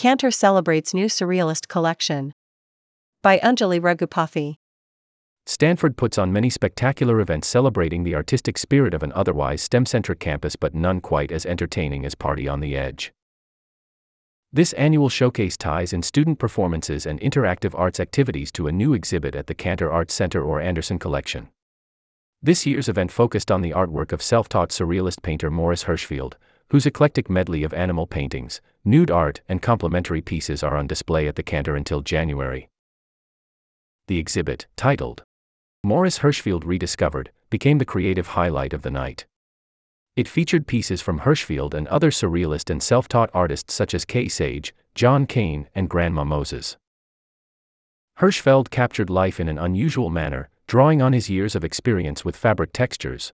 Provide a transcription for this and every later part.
Cantor celebrates new Surrealist collection. By Anjali Raghupathy. Stanford puts on many spectacular events celebrating the artistic spirit of an otherwise STEM centric campus, but none quite as entertaining as Party on the Edge. This annual showcase ties in student performances and interactive arts activities to a new exhibit at the Cantor Arts Center or Anderson Collection. This year's event focused on the artwork of self taught surrealist painter Morris Hirschfield, whose eclectic medley of animal paintings, nude art, and complementary pieces are on display at the Cantor until January. The exhibit, titled Morris Hirschfield Rediscovered, became the creative highlight of the night. It featured pieces from Hirschfield and other surrealist and self taught artists such as Kay Sage, John Kane, and Grandma Moses. Hirschfield captured life in an unusual manner, drawing on his years of experience with fabric textures.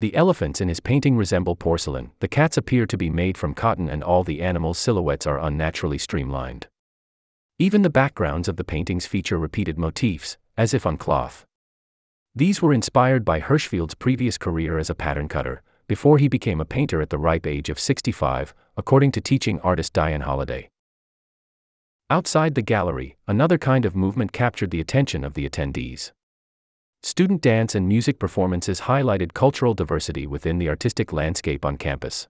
The elephants in his painting resemble porcelain, the cats appear to be made from cotton, and all the animals' silhouettes are unnaturally streamlined. Even the backgrounds of the paintings feature repeated motifs, as if on cloth. These were inspired by Hirschfield's previous career as a pattern cutter, before he became a painter at the ripe age of 65, according to teaching artist Diane Holliday. Outside the gallery, another kind of movement captured the attention of the attendees. Student dance and music performances highlighted cultural diversity within the artistic landscape on campus.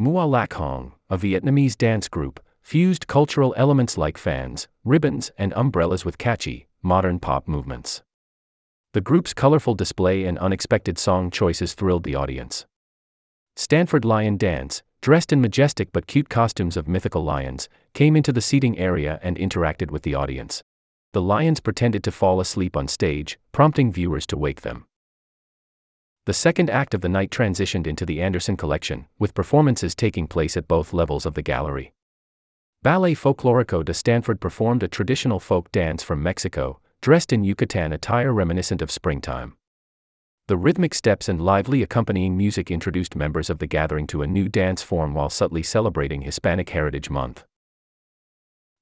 Mua Lak Hong, a Vietnamese dance group, fused cultural elements like fans, ribbons, and umbrellas with catchy, modern pop movements. The group's colorful display and unexpected song choices thrilled the audience. Stanford Lion Dance, dressed in majestic but cute costumes of mythical lions, came into the seating area and interacted with the audience. The lions pretended to fall asleep on stage, prompting viewers to wake them. The second act of the night transitioned into the Anderson Collection, with performances taking place at both levels of the gallery. Ballet Folklorico de Stanford performed a traditional folk dance from Mexico, dressed in Yucatan attire reminiscent of springtime. The rhythmic steps and lively accompanying music introduced members of the gathering to a new dance form while subtly celebrating Hispanic Heritage Month.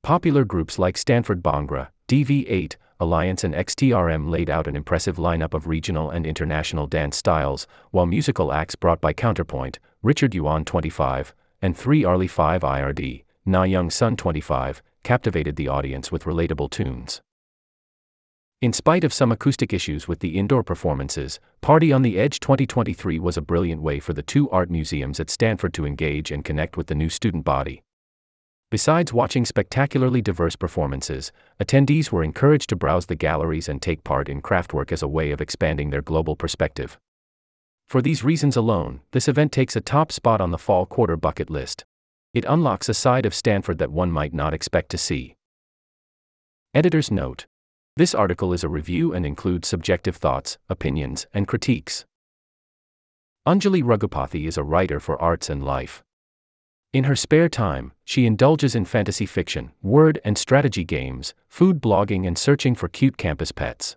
Popular groups like Stanford Bhangra, DV8, Alliance, and XTRM laid out an impressive lineup of regional and international dance styles, while musical acts brought by Counterpoint, Richard Yuan 25, and 3 Arlie 5 IRD, Na Young Sun 25, captivated the audience with relatable tunes. In spite of some acoustic issues with the indoor performances, Party on the Edge 2023 was a brilliant way for the two art museums at Stanford to engage and connect with the new student body. Besides watching spectacularly diverse performances, attendees were encouraged to browse the galleries and take part in craftwork as a way of expanding their global perspective. For these reasons alone, this event takes a top spot on the fall quarter bucket list. It unlocks a side of Stanford that one might not expect to see. Editor's note this article is a review and includes subjective thoughts, opinions, and critiques. Anjali Raghupathy is a writer for arts and life. In her spare time, she indulges in fantasy fiction, word and strategy games, food blogging, and searching for cute campus pets.